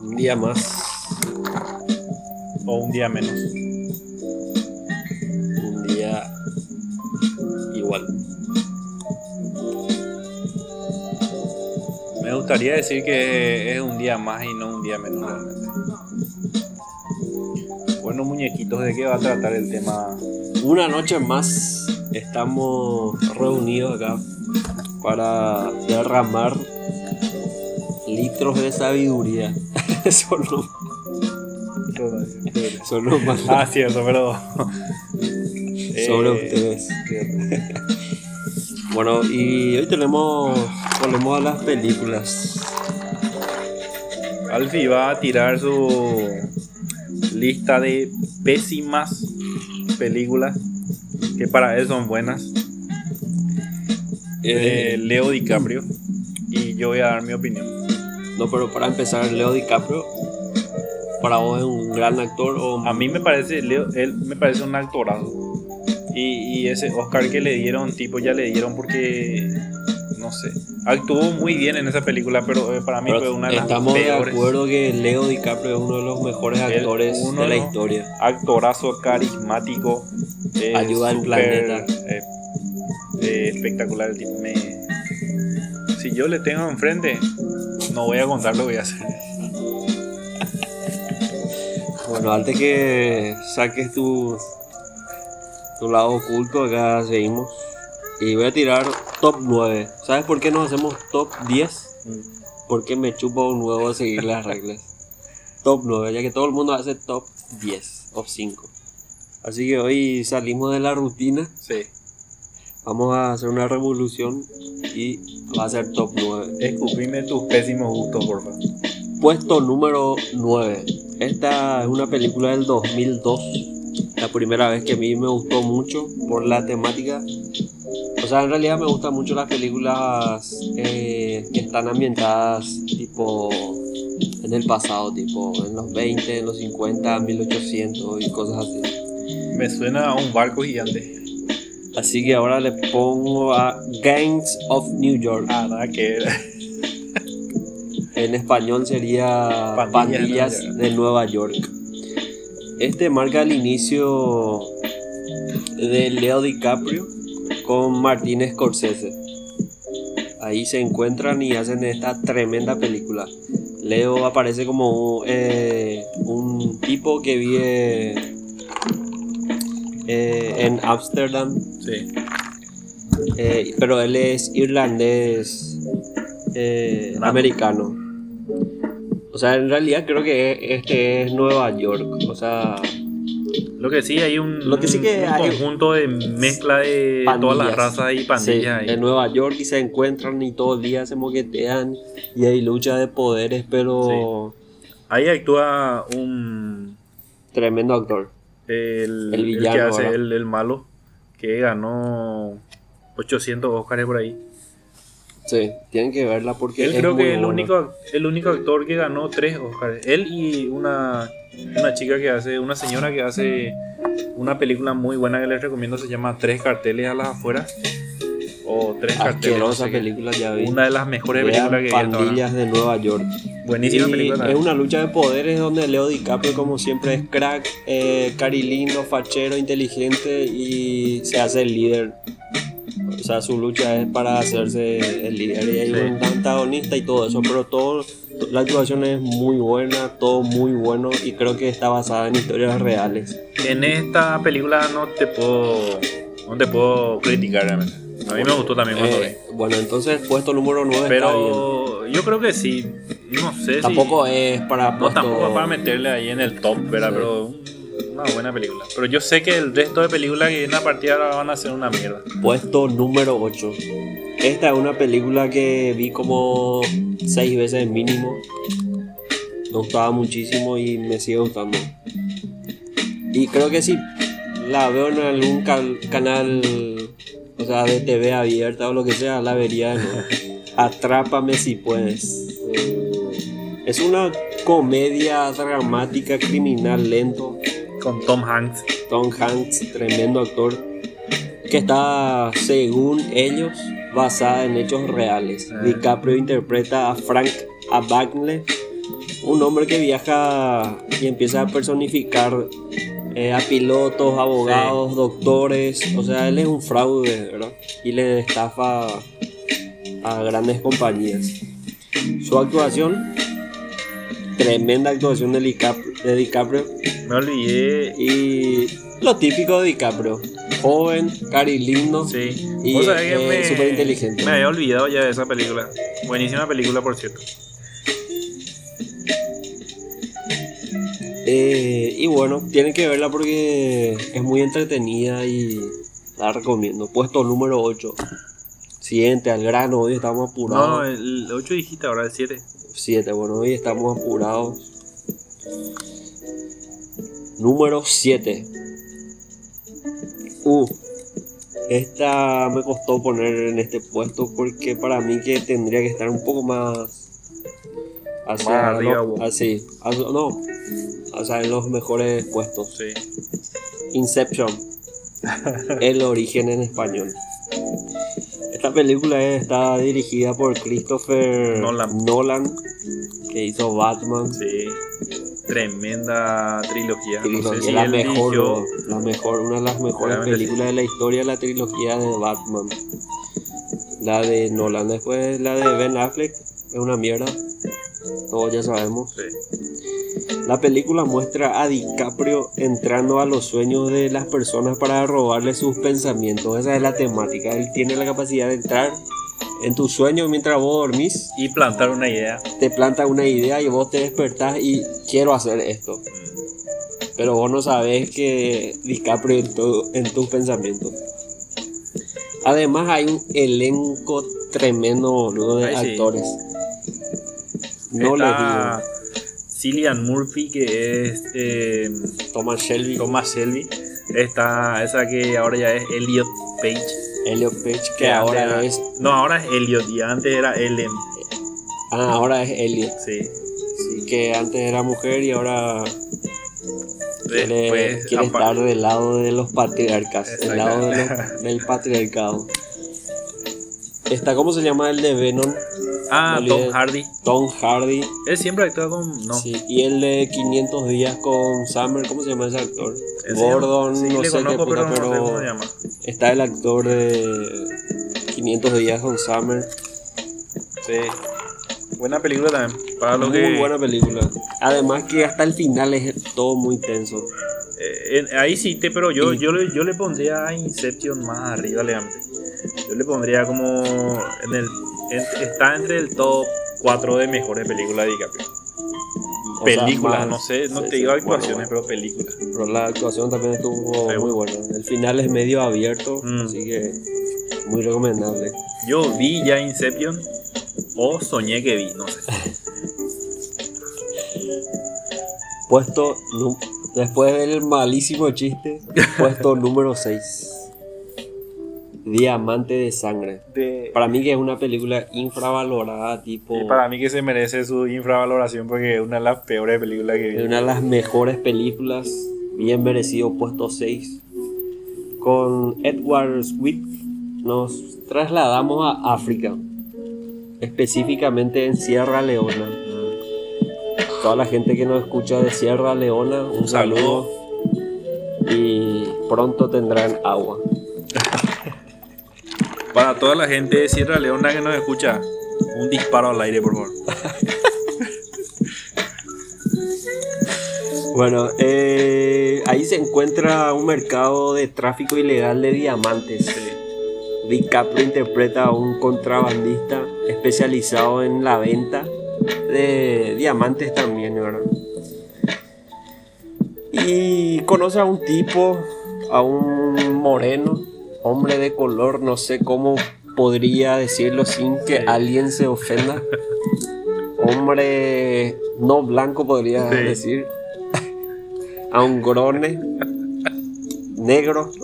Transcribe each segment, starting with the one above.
Un día más. O un día menos. Un día igual. Me gustaría decir que es un día más y no un día menos realmente. Bueno, muñequitos, ¿de qué va a tratar el tema? Una noche más estamos reunidos acá para derramar litros de sabiduría. Solo, solo más Ah, cierto, pero. sobre Eh, ustedes. Bueno, y hoy tenemos, volvemos a las películas. Alfie va a tirar su lista de pésimas películas que para él son buenas. de Eh, Leo DiCaprio. Y yo voy a dar mi opinión. No, pero para empezar, Leo DiCaprio, para vos es un gran actor o A mí me parece, Leo, él me parece un actorazo. Y, y ese Oscar que le dieron, tipo, ya le dieron porque, no sé, actuó muy bien en esa película, pero eh, para mí Pero fue una de las estamos de peores. acuerdo que Leo DiCaprio es uno de los mejores actores uno de la de historia. Actorazo carismático. eh, Ayuda al planeta. eh, eh, espectacular el tipo. Me... Si yo le tengo enfrente, no voy a contar lo que voy a hacer. Bueno, antes que saques tu, tu lado oculto, acá seguimos. Y voy a tirar top 9. ¿Sabes por qué no hacemos top 10? Porque me chupa un huevo seguir las reglas. top 9, ya que todo el mundo hace top 10, top 5. Así que hoy salimos de la rutina. Sí. Vamos a hacer una revolución y va a ser top 9. Escupime tus pésimos gustos, por favor. Puesto número 9. Esta es una película del 2002. La primera vez que a mí me gustó mucho por la temática. O sea, en realidad me gustan mucho las películas eh, que están ambientadas tipo en el pasado, tipo en los 20, en los 50, 1800 y cosas así. Me suena a un barco gigante. Así que ahora le pongo a Gangs of New York. Ah, nada que ver. En español sería Pandillas Pandillas, de de Nueva York. Este marca el inicio de Leo DiCaprio con Martin Scorsese. Ahí se encuentran y hacen esta tremenda película. Leo aparece como eh, un tipo que vive eh, en Ámsterdam, Sí. eh, pero él es irlandés eh, americano. O sea, en realidad creo que este es Nueva York. O sea, Lo que sí, hay un, Lo que sí que un hay- conjunto de mezcla de todas las Pandillas. razas y sí, pandillas. ahí. en Nueva York y se encuentran y todo el día se moquetean y hay lucha de poderes, pero Ahí actúa un tremendo actor. El, El el villano, que hace el, el malo que ganó 800 Oscars por ahí. Sí, tienen que verla porque Él es creo muy que es el único, el único actor que ganó tres Oscars. Él y una, una chica que hace, una señora que hace una película muy buena que les recomiendo, se llama Tres carteles a las afueras. O Tres carteles. no Asquerosa sé qué. película ya vi. Una de las mejores Vean películas que vi. Pandillas de Nueva York. Buenísima Y película. es una lucha de poderes donde Leo DiCaprio, como siempre, es crack, eh, fachero, inteligente y se hace el líder. O sea, su lucha es para hacerse el líder. Y hay Sí. un antagonista y todo eso, pero todo, la actuación es muy buena, todo muy bueno y creo que está basada en historias reales. En esta película no te puedo, no te puedo criticar realmente. A mí me gustó también cuando Eh, bueno, entonces puesto número 9 está bien. Yo creo que sí. No sé Tampoco si. es para No, puesto- tampoco para meterle ahí en el top, ¿verdad? Sí. Pero una buena película. Pero yo sé que el resto de películas que vienen a partir de ahora van a ser una mierda. Puesto número 8. Esta es una película que vi como 6 veces mínimo. Me gustaba muchísimo y me sigue gustando. Y creo que si la veo en algún canal, o sea, de TV abierta o lo que sea, la vería de nuevo. Atrápame si puedes. Es una comedia dramática, criminal, lento. Con Tom Hanks. Tom Hanks, tremendo actor, que está, según ellos, basada en hechos reales. Ah. DiCaprio interpreta a Frank Abagnale, un hombre que viaja y empieza a personificar eh, a pilotos, abogados, doctores. O sea, él es un fraude, ¿verdad? Y le estafa a grandes compañías. Su actuación, tremenda actuación de DiCaprio. De DiCaprio Me olvidé. y lo típico de DiCaprio. Joven, cari lindo. Sí. Y, que eh, me- súper inteligente. Me había olvidado ya de esa película. Buenísima película, por cierto. Eh, y bueno, tienen que verla porque es muy entretenida y la recomiendo. Puesto número 8. Siguiente, al grano, hoy estamos No, apurados. el 8 dijiste ahora, el 7. 7, bueno, hoy estamos apurados. Número 7. Uh, esta me costó poner en este puesto porque para mí que tendría que estar un poco más hacia Más arriba, lo- así, hacia- no, o sea, en los mejores puestos. Sí. Inception. El origen en español. Esta película está dirigida por Christopher Nolan. Nolan, que hizo Batman. Sí. Tremenda trilogía. Trilogía, no sé si la mejor, la mejor, una de las mejores películas de la historia, la trilogía de Batman. La de Nolan, después la de Ben Affleck, es una mierda. Todos ya sabemos. Sí. La película muestra a DiCaprio entrando a los sueños de las personas para robarle sus pensamientos. Esa es la temática. Él tiene la capacidad de entrar en tus sueños mientras vos dormís, Y plantar una idea. te planta una idea y vos te despertás y quiero hacer esto. Pero vos no sabés que DiCaprio en, tu- en tus pensamientos. Además hay un elenco tremendo boludo, de Ay, sí. actores. No les digo. Cillian Murphy, que es eh, Thomas Shelby, Thomas Shelby. Está esa que ahora ya es Elliot Page. Elliot Page, que ahora era- es No, ahora es Elliot y antes era Ellen. Ah, ahora es Elliot. Sí. Sí, que antes era mujer y ahora quiere, Después, quiere apa- estar del lado de los patriarcas, del lado de Exactamente. los- del patriarcado. Está, ¿cómo se llama el de Venom? Ah, Tom. Hardy. Tom Hardy. Él siempre actúa con. No. Sí, y el de 500 días con Summer, ¿cómo se llama ese actor? Gordon, sí, no le sé qué conozco, puta, pero no sé pero cómo se llama. está el actor de 500 días con Summer. Sí. Buena película también. Para Muy que. buena película. Además que hasta el final es todo muy tenso. Eh, ahí sí, te, pero yo, Y- yo, le, yo le pondría a Inception más arriba, legalmente. Yo le pondría como. En el, está entre el top 4 de mejores películas de DiCaprio. O Películas, no sé, no sí, te digo actuaciones, bueno. pero películas. Pero la actuación también estuvo Sí, muy buena. El final es medio abierto, Mm. así que muy recomendable. Yo vi ya Inception o soñé que vi, no sé. Puesto, después del malísimo chiste, puesto número 6. Diamante de sangre. De- Para mí que es una película infravalorada, tipo... y para mí que se merece su infravaloración porque es una de las peores películas que Es vi. una de las mejores películas, bien merecido, puesto 6. Con Edward Sweet nos trasladamos a África, específicamente en Sierra Leona. Toda la gente que nos escucha de Sierra Leona, un, Un saludo. saludo. Y pronto tendrán agua. Para toda la gente de Sierra Leona que nos escucha, un disparo al aire, por favor. Bueno, eh, ahí se encuentra un mercado de tráfico ilegal de diamantes. DiCaprio interpreta a un contrabandista especializado en la venta de diamantes también, ¿verdad? Y conoce a un tipo, a un moreno, hombre de color, no sé cómo podría decirlo sin que Sí. alguien se ofenda. Hombre no blanco podría Sí. decir. A un grone negro.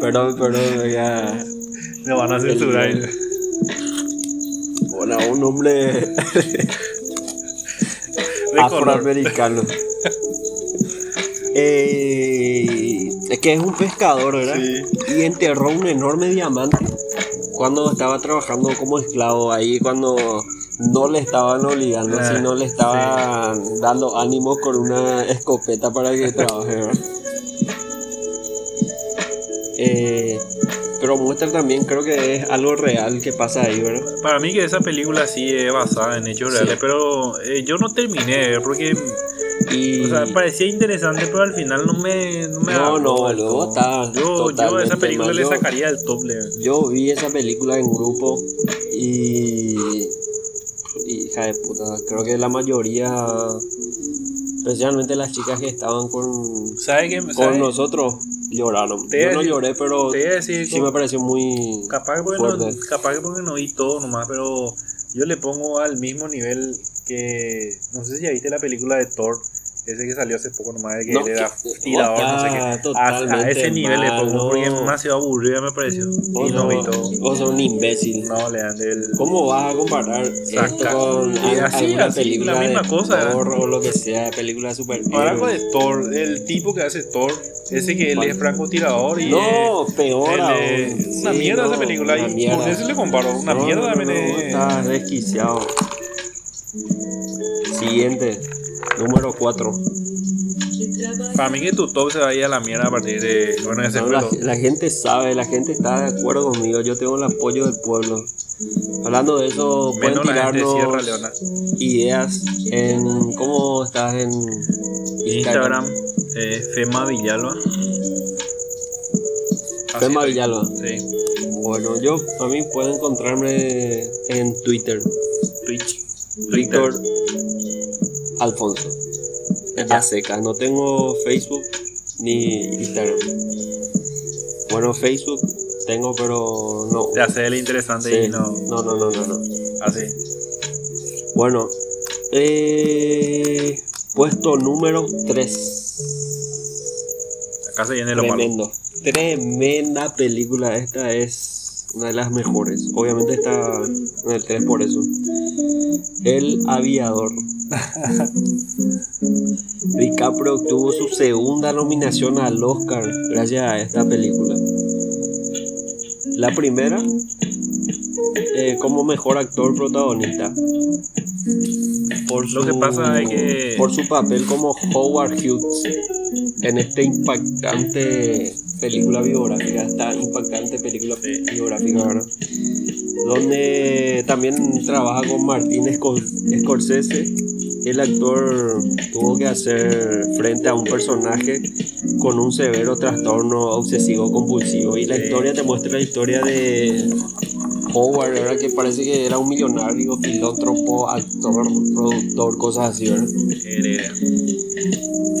perdón, perdón, ya. Me van a censurar. El- Bueno, a un hombre afroamericano. Eh, que es un pescador, ¿verdad? Sí. Y enterró un enorme diamante cuando estaba trabajando como esclavo, ahí cuando no le estaban obligando, Ah, sino le estaban dando ánimos con una escopeta para que trabaje, ¿verdad? Eh, pero muestra también, creo que es algo real que pasa ahí, ¿verdad? Para mí que esa película sí es basada en hechos Sí. reales, pero eh, yo no terminé porque Y o sea, parecía interesante, pero al final no me, no me No, agarró no, del luego todo. está Yo, yo esa película le sacaría el top. yo vi esa película en grupo y, hija de puta, creo que la mayoría, especialmente las chicas que estaban con, ¿Sabe con ¿Sabe? nosotros, lloraron. Te Yo no decir- lloré, pero decir, sí me pareció muy capaz, que porque no, capaz que porque no vi todo nomás, pero yo le pongo al mismo nivel que. No sé si ya viste la película de Thor, ese que salió hace poco nomás, que No, él era que- tirador, no sé qué. A, a totalmente ese nivel le pongo porque es demasiado aburrida me pareció. Vos Y no vi todo. vos sos un imbécil. No, le dan del. ¿Cómo vas a comparar Saca. esto con Y así, alguna así, película la misma de cosa. Thor o lo que sea, película super Ahora con el Thor, el tipo que hace Thor, ese que él es francotirador y. No, peor él aún. es- una Sí, mierda esa película. una Y mierda. con eso le comparo. Una mierda también. Está desquiciado. Siguiente, número 4. Para mí que tu top se va a ir a la mierda a partir de. Bueno, ese fue la, gente sabe, la gente está de acuerdo conmigo. Yo tengo el apoyo del pueblo. Hablando de eso, pueden Menos Sierra tirarnos Leona. ideas en cómo estás en Instagram, eh, Fema Villalba. Así Fema estoy. Villalba. Sí, Bueno, yo a mí pueden encontrarme en Twitter. Twitch. Víctor Alfonso. Ya. A seca. No tengo Facebook ni Instagram. Bueno, Facebook tengo, pero no. Te hace el interesante Sí. y no. No, no, no, no, no. Así. Bueno, eh, puesto número 3. Acá se viene lo malo. Tremendo. Tremenda película. Esta es una de las mejores. Obviamente está en el 3 por eso. El aviador. DiCaprio obtuvo su segunda nominación al Oscar gracias a esta película. La primera eh, como mejor actor protagonista. Por Lo que pasa es que- por su papel como Howard Hughes en esta impactante película biográfica, esta impactante película biográfica, ¿verdad? Donde también trabaja con Martín Scor- Scorsese. El actor tuvo que hacer frente a un personaje con un severo trastorno obsesivo compulsivo y la Sí. historia te muestra la historia de Howard, ¿verdad? que parece que era un millonario, filántropo, actor, productor, cosas así, ¿verdad?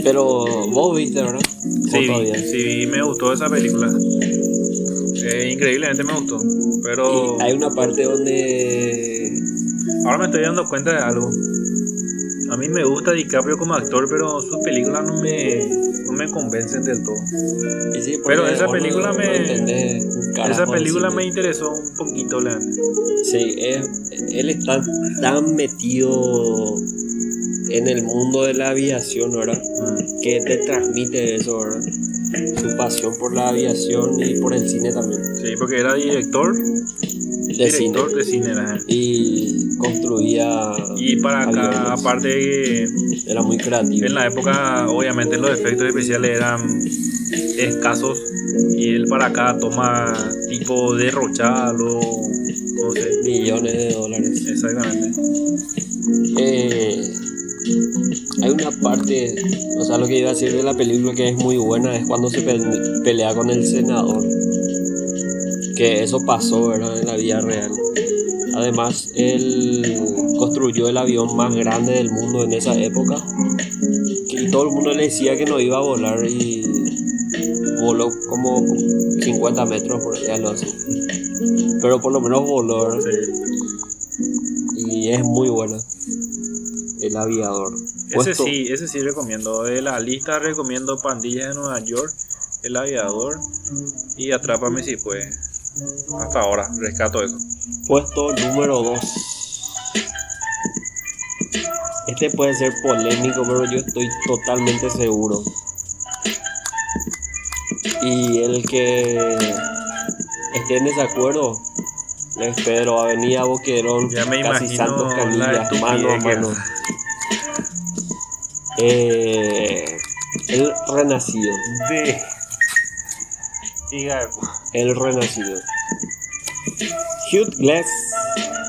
Pero vos viste, ¿verdad? ¿O Sí, sí, me gustó esa película. Eh, increíblemente me gustó. Pero Y hay una parte donde ahora me estoy dando cuenta de algo. A mí me gusta DiCaprio como actor, pero sus películas no me, no me convencen del todo. sí, Pero esa película no me- Esa película me interesó un poquito, la Sí, es- él está tan metido en el mundo de la aviación, ¿verdad? Mm. Que te transmite eso, ¿verdad? Su pasión por la aviación y por el cine también. Sí, porque era director, De cine. director de cine. Y construía. Y para acá, aparte Era muy creativo. en la época, obviamente los efectos especiales eran escasos y él para acá toma tipo derrocharlo, no sé, Millones de dólares. exactamente. Eh, hay una parte, o sea, lo que iba a decir de la película que es muy buena es cuando se pe- pelea con el senador. Que eso pasó, ¿verdad? En la vida real. Además, él construyó el avión más grande del mundo en esa época. Y todo el mundo le decía que no iba a volar y voló como 50 metros por allá, algo así. Pero por lo menos voló. Y es muy buena. El aviador. Ese sí, ese sí recomiendo. De la lista recomiendo Pandillas de Nueva York, El Aviador y Atrápame si puede. Hasta ahora, rescato eso. Puesto número 2. Este puede ser polémico, pero yo estoy totalmente seguro. Y el que esté en desacuerdo, Es Pedro, Avenida Boquerón, Ya me casi imagino Santos la Canillas, mano a mano. Eh, el Renacido, De. Hija de el Renacido. Hugh Glass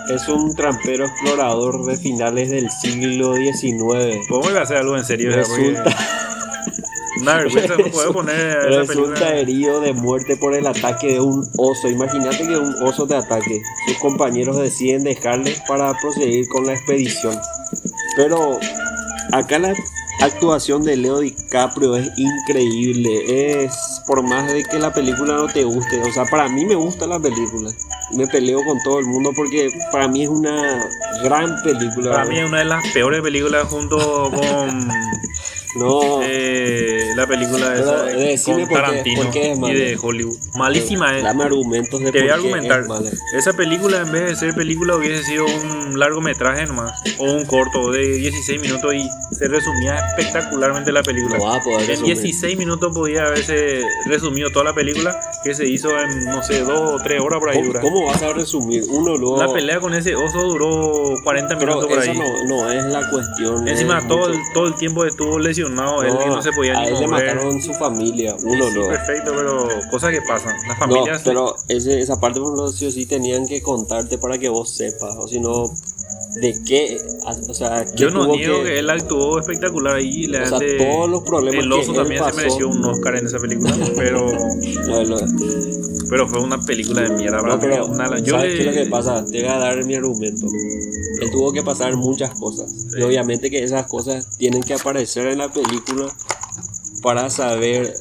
es un trampero explorador de finales del siglo XIX. ¿Cómo iba a hacer algo en serio? Resulta, Una vergüenza no poder poner esa resulta herido de muerte por el ataque de un oso. Imagínate que un oso te ataque. Sus compañeros deciden dejarle para proseguir con la expedición. Pero acá la actuación de Leo DiCaprio es increíble. Es por más de que la película no te guste. O sea, para mí me gusta la película. Me peleo con todo el mundo porque para mí es una gran película. Para mí es una de las peores películas junto con no. eh, la película esa de- con por Tarantino por qué es y de Hollywood. Malísima es. Dame argumentos de Te voy a argumentar. es. Esa película en vez de ser película hubiese sido un largometraje nomás. O un corto de 16 minutos y se resumía espectacularmente la película. No va a poder En resumir. 16 minutos podía haberse resumido toda la película que se hizo en, no sé, dos o tres horas por ahí ¿Cómo, cómo vas a resumir? Uno luego. La pelea con ese oso duró 40 pero minutos por ahí. no, no es la cuestión. Encima todo el, todo el tiempo estuvo lesionado él que no se podía a ni él le mover. mataron su familia, uno Sí, luego. perfecto, pero cosas que pasan. Las No, familias pero ese- esa parte por lo sí o sí tenían que contarte para que vos sepas, o si no, de qué, o sea, qué Yo no niego que... él actuó espectacular ahí. Le o sea, hace- todos los problemas El que oso él también pasó, se mereció un Oscar en esa película, pero, No, lo- pero fue una película de mierda. no, pero, una- yo ¿sabes le- qué es lo que pasa? Te voy a dar mi argumento. Él tuvo que pasar muchas cosas. Y obviamente que esas cosas tienen que aparecer en la película para saber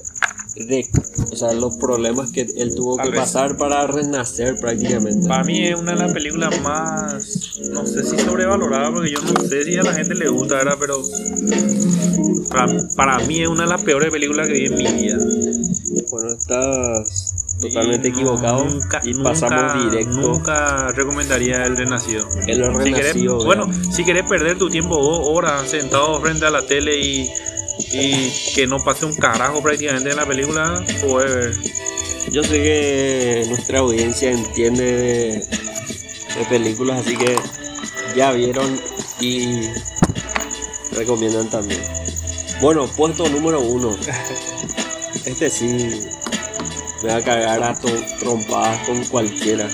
de sea, los problemas que él tuvo Tal que vez. pasar para renacer prácticamente. Para mí es una de las películas más, no sé si sobrevalorada, porque yo no sé si a la gente le gusta, ¿verdad? Pero para, para mí es una de las peores películas que vi en mi vida. Bueno, estás totalmente Y equivocado Nunca, y nunca- pasamos directo. Nunca recomendaría El Renacido. El Si querés, renacido. bueno, si querés perder tu tiempo dos horas sentado frente a la tele y, y que no pase un carajo prácticamente en la película, puedes ver. Yo sé que nuestra audiencia entiende de, de películas, así que ya vieron y recomiendan también. Bueno, puesto número uno. Este sí me va a cagar a trompadas con cualquiera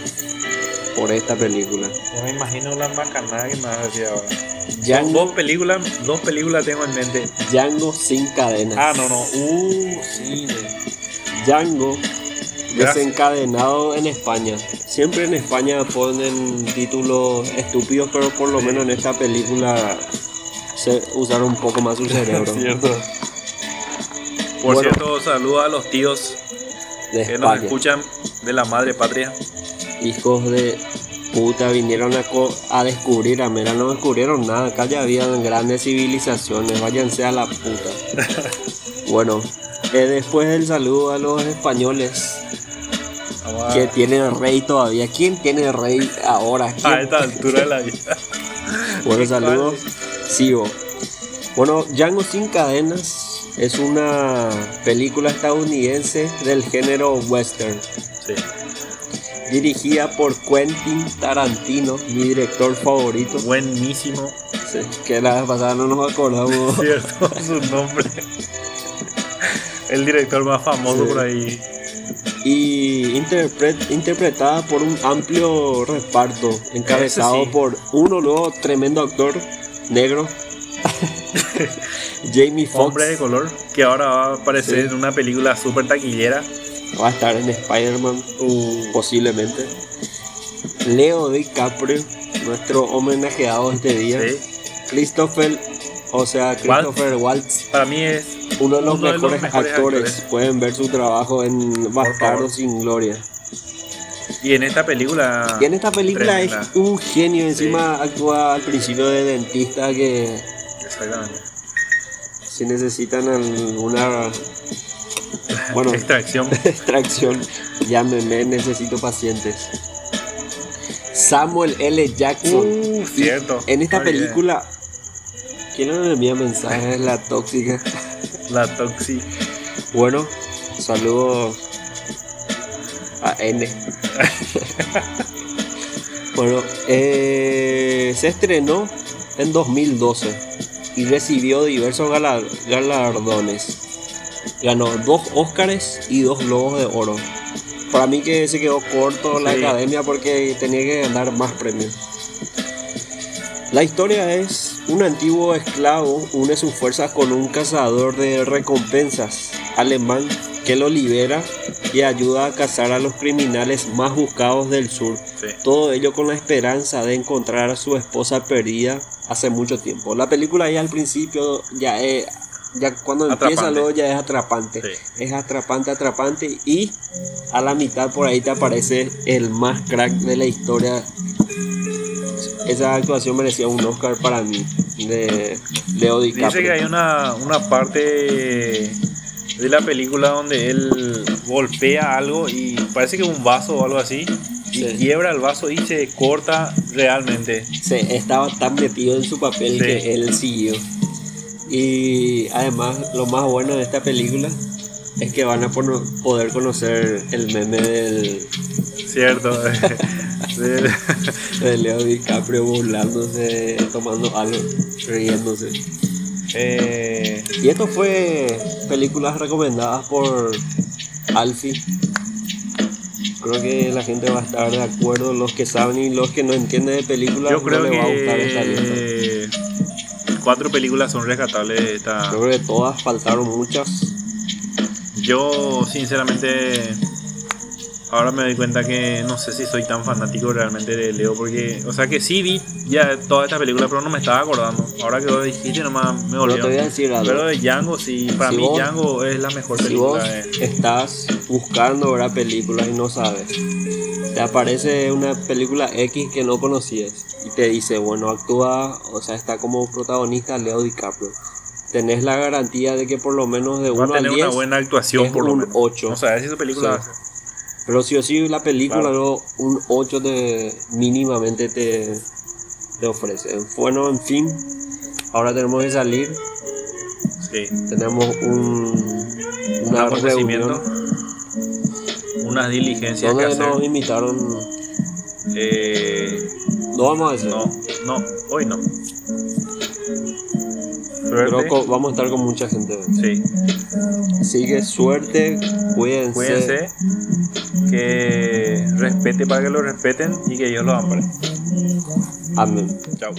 por esta película. Ya me imagino la macanada que me vas a decir ahora. Django, Dos películas, dos películas tengo en mente. Django sin cadenas. Ah, no, no. Uh, sí. Django Gracias. desencadenado en España. Siempre en España ponen títulos estúpidos, pero por lo menos en esta película se usaron un poco más su cerebro. Cierto. Por Bueno. cierto, saludos a los tíos de que nos España. escuchan de la madre patria. Hijos de puta vinieron a, co- a descubrir a Mera, no descubrieron nada. Acá ya habían grandes civilizaciones, váyanse a la puta. bueno, eh, después el saludo a los españoles que tienen rey todavía. ¿Quién tiene rey ahora? ¿Quién a esta altura de la vida. Bueno, saludos. Sigo. Bueno, Django sin cadenas es una película estadounidense del género western, Sí. Dirigida por Quentin Tarantino, mi director favorito. Buenísimo. Sí, que la vez pasada no nos acordamos. Cierto, su nombre. El director más famoso Sí. por ahí. Y interpret- interpretada por un amplio reparto, encabezado sí. por uno nuevo tremendo actor negro, Jamie Foxx. Hombre de color. Que ahora va a aparecer en una película súper taquillera. Va a estar en Spider-Man, posiblemente. Leo DiCaprio, nuestro homenajeado este día. Sí. Christopher, o sea, Christopher Waltz, Para mí es uno de los, Uno de los mejores, actores. actores. Pueden ver su trabajo en Bastardo sin Gloria. Y en esta película. Y en esta película es un genio. Encima actúa al principio de dentista que Exactamente. si necesitan alguna bueno Extracción. extracción, llámenme, necesito pacientes. Samuel L. Jackson. Uh, cierto. En esta película, ¿quién no envía mensajes? La tóxica. La Toxi. Bueno, saludos a N. Bueno, eh, se estrenó en 2012 y recibió diversos gala- galardones. Ganó dos Óscares y dos Globos de Oro. Para mí que se quedó corto la Sí. academia porque tenía que ganar más premios. La historia es un antiguo esclavo une sus fuerzas con un cazador de recompensas alemán que lo libera y ayuda a cazar a los criminales más buscados del sur. Sí. Todo ello con la esperanza de encontrar a su esposa perdida hace mucho tiempo. La película ya al principio ya es, ya cuando empieza Atrapante. luego ya es atrapante. Sí. Es atrapante, atrapante y a la mitad por ahí te aparece el más crack de la historia. Esa actuación merecía un Oscar para mí de Leo Dice DiCaprio. que hay una, una parte de la película donde él golpea algo y parece que un vaso o algo así. Y Sí. quiebra el vaso y se corta realmente. se estaba tan metido en su papel Sí. que él siguió. Y además, lo más bueno de esta película es que van a poder conocer el meme del, Cierto. De- de Leo DiCaprio burlándose, tomando algo, riéndose. eh, Y esto fue películas recomendadas por Alfie. Creo que la gente va a estar de acuerdo, los que saben y los que no entienden de películas, yo creo no les va a gustar esta lista. Cuatro películas son rescatables de esta. Creo que todas faltaron muchas. Yo, sinceramente, ahora me doy cuenta que no sé si soy tan fanático realmente de Leo, porque, o sea, que sí vi ya toda esta película, pero no me estaba acordando. Ahora que vos dijiste, nomás me Pero volvió. te voy a decir algo. Pero de Django, sí, para Si mí vos- Django es la mejor Si vos película. de- estás buscando ver películas y no sabes, te aparece una película X que no conocías y te dice, bueno, actúa, o sea, está como protagonista Leo DiCaprio. Tenés la garantía de que por lo menos de Va a 1 al tener 10, una buena actuación, es por lo un menos. 8. O sea, si su película. pero sí o sí la película Claro. luego un 8 te, mínimamente te, te ofrece. Bueno, en fin, ahora tenemos que salir, Sí. tenemos un, Un una acontecimiento. Unas diligencias que hacer. nos invitaron, Eh, no vamos a decir. no, no, hoy no. Pero Suerte. vamos a estar con mucha gente. Sí. Así que suerte, cuídense. Cuídense, que respete para que lo respeten y que Dios lo ampare. Amén. Chao.